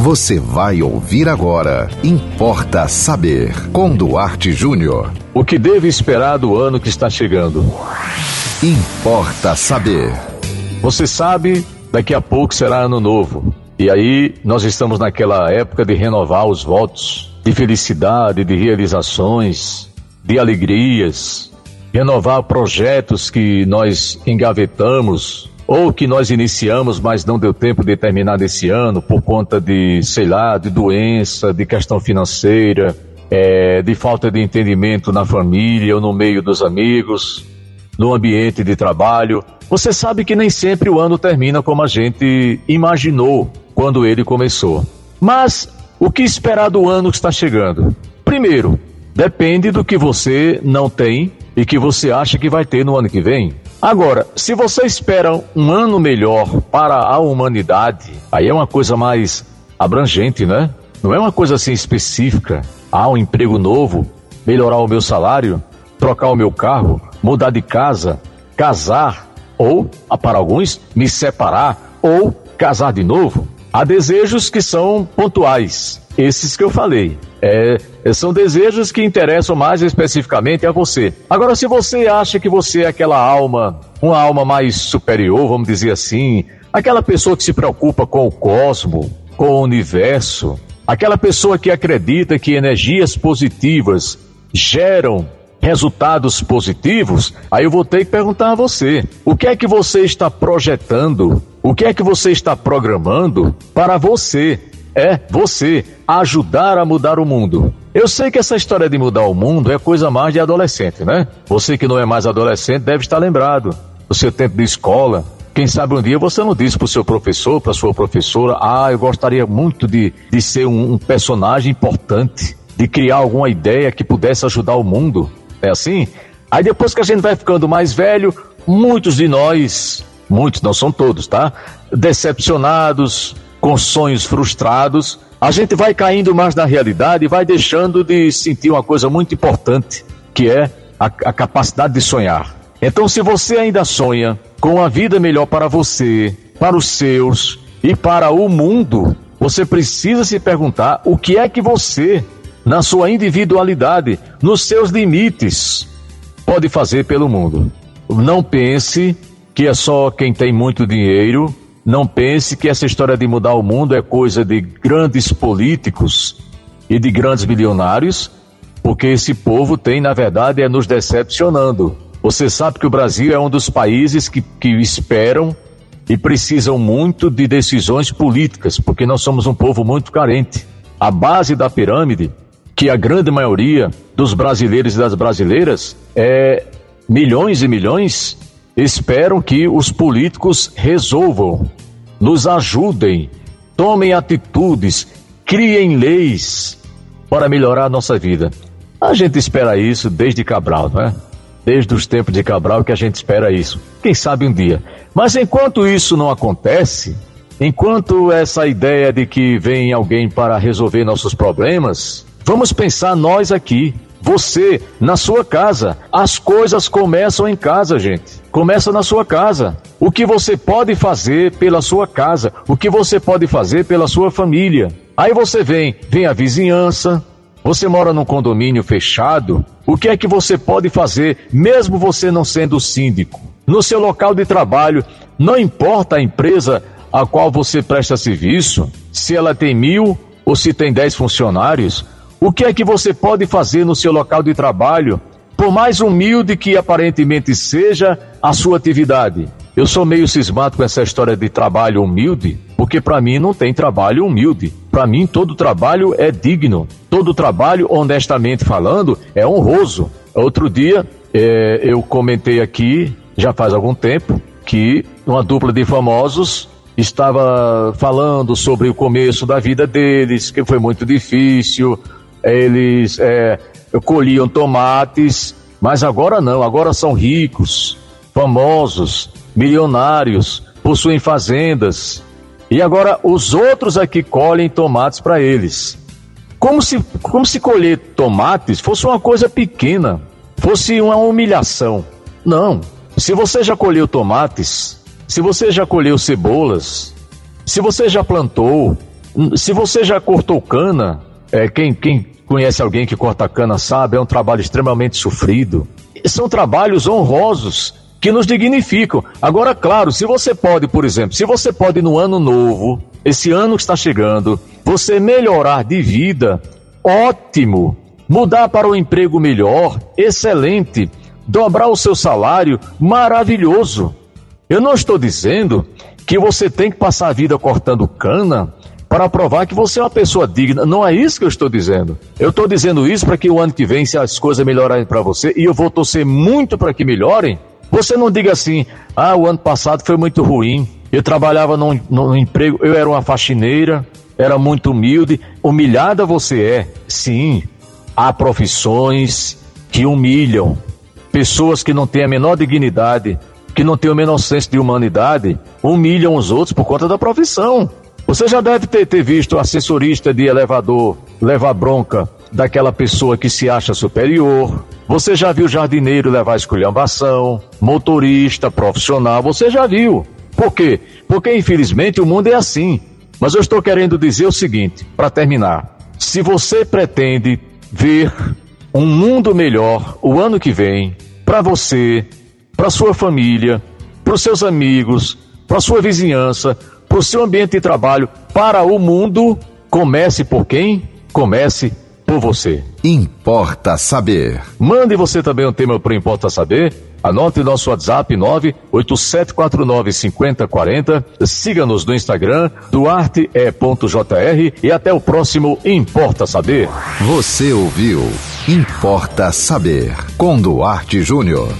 Você vai ouvir agora. Importa saber. Com Duarte Júnior. O que devo esperar do ano que está chegando? Importa saber. Você sabe, daqui a pouco será ano novo. E aí nós estamos naquela época de renovar os votos, de felicidade, de realizações, de alegrias, renovar projetos que nós engavetamos ou que nós iniciamos, mas não deu tempo de terminar esse ano por conta de, sei lá, de doença, de questão financeira, é, de falta de entendimento na família ou no meio dos amigos, no ambiente de trabalho. Você sabe que nem sempre o ano termina como a gente imaginou quando ele começou. Mas o que esperar do ano que está chegando? Primeiro, depende do que você não tem e que você acha que vai ter no ano que vem. Agora, se você espera um ano melhor para a humanidade, aí é uma coisa mais abrangente, né? Não é uma coisa assim específica. Ah, um emprego novo, melhorar o meu salário, trocar o meu carro, mudar de casa, casar, ou, ah, para alguns, me separar, ou casar de novo. Há desejos que são pontuais, esses que eu falei. É, são desejos que interessam mais especificamente a você. Agora, se você acha que você é aquela alma, uma alma mais superior, vamos dizer assim, aquela pessoa que se preocupa com o cosmo, com o universo, aquela pessoa que acredita que energias positivas geram resultados positivos, aí eu vou ter que perguntar a você: o que é que você está projetando? O que é que você está programando para você? É você ajudar a mudar o mundo. Eu sei que essa história de mudar o mundo é coisa mais de adolescente, né? Você que não é mais adolescente deve estar lembrado do seu tempo de escola. Quem sabe um dia você não disse para o seu professor, para sua professora, ah, eu gostaria muito de, de ser um, um personagem importante, de criar alguma ideia que pudesse ajudar o mundo. É assim? Aí depois que a gente vai ficando mais velho, muitos de nós, muitos, não são todos, tá? Decepcionados, com sonhos frustrados, a gente vai caindo mais na realidade e vai deixando de sentir uma coisa muito importante, que é a, a capacidade de sonhar. Então, se você ainda sonha com uma vida melhor para você, para os seus e para o mundo, você precisa se perguntar o que é que você na sua individualidade, nos seus limites, pode fazer pelo mundo. Não pense que é só quem tem muito dinheiro, não pense que essa história de mudar o mundo é coisa de grandes políticos e de grandes bilionários, porque esse povo tem, na verdade, é nos decepcionando. Você sabe que o Brasil é um dos países que, que esperam e precisam muito de decisões políticas, porque nós somos um povo muito carente. A base da pirâmide que a grande maioria dos brasileiros e das brasileiras, é, milhões e milhões, esperam que os políticos resolvam, nos ajudem, tomem atitudes, criem leis para melhorar a nossa vida. A gente espera isso desde Cabral, não é? Desde os tempos de Cabral que a gente espera isso. Quem sabe um dia. Mas enquanto isso não acontece, enquanto essa ideia de que vem alguém para resolver nossos problemas, Vamos pensar nós aqui, você, na sua casa. As coisas começam em casa, gente. Começa na sua casa. O que você pode fazer pela sua casa, o que você pode fazer pela sua família. Aí você vem, vem a vizinhança, você mora num condomínio fechado, o que é que você pode fazer, mesmo você não sendo síndico? No seu local de trabalho, não importa a empresa a qual você presta serviço, se ela tem mil ou se tem dez funcionários, o que é que você pode fazer no seu local de trabalho, por mais humilde que aparentemente seja a sua atividade? Eu sou meio cismado com essa história de trabalho humilde, porque para mim não tem trabalho humilde. Para mim todo trabalho é digno, todo trabalho, honestamente falando, é honroso. Outro dia é, eu comentei aqui, já faz algum tempo, que uma dupla de famosos estava falando sobre o começo da vida deles, que foi muito difícil, eles é, colhiam tomates, mas agora não, agora são ricos, famosos, milionários, possuem fazendas. E agora os outros aqui colhem tomates para eles. Como se, como se colher tomates fosse uma coisa pequena, fosse uma humilhação. Não. Se você já colheu tomates, se você já colheu cebolas, se você já plantou, Se você já cortou cana, é, quem, quem conhece alguém que corta cana sabe, é um trabalho extremamente sofrido. São trabalhos honrosos que nos dignificam. Agora, claro, se você pode, por exemplo, se você pode no ano novo, esse ano que está chegando, você melhorar de vida, ótimo. Mudar para um emprego melhor, excelente. Dobrar o seu salário, maravilhoso. Eu não estou dizendo que você tem que passar a vida cortando cana para provar que você é uma pessoa digna. Não é isso que eu estou dizendo. Eu estou dizendo isso para que o ano que vem, se as coisas melhorarem para você, e eu vou torcer muito para que melhorem, você não diga assim, ah, o ano passado foi muito ruim, eu trabalhava num, num emprego, eu era uma faxineira, era muito humilde. Humilhada você é, sim. Há profissões que humilham, pessoas que não têm a menor dignidade, que não têm o menor senso de humanidade, humilham os outros por conta da profissão. Você já deve ter, ter visto assessorista de elevador levar bronca daquela pessoa que se acha superior. Você já viu jardineiro levar esculhambação, motorista profissional, você já viu. Por quê? Porque infelizmente o mundo é assim. Mas eu estou querendo dizer o seguinte, para terminar. Se você pretende ver um mundo melhor o ano que vem, para você, para sua família, para os seus amigos, para sua vizinhança, para o seu ambiente de trabalho, para o mundo, comece por quem? Comece por você. Importa saber. Mande você também um tema para Importa Saber. Anote nosso WhatsApp 987495040. Siga-nos no Instagram, duarte.jr e até o próximo Importa Saber. Você ouviu Importa Saber com Duarte Júnior.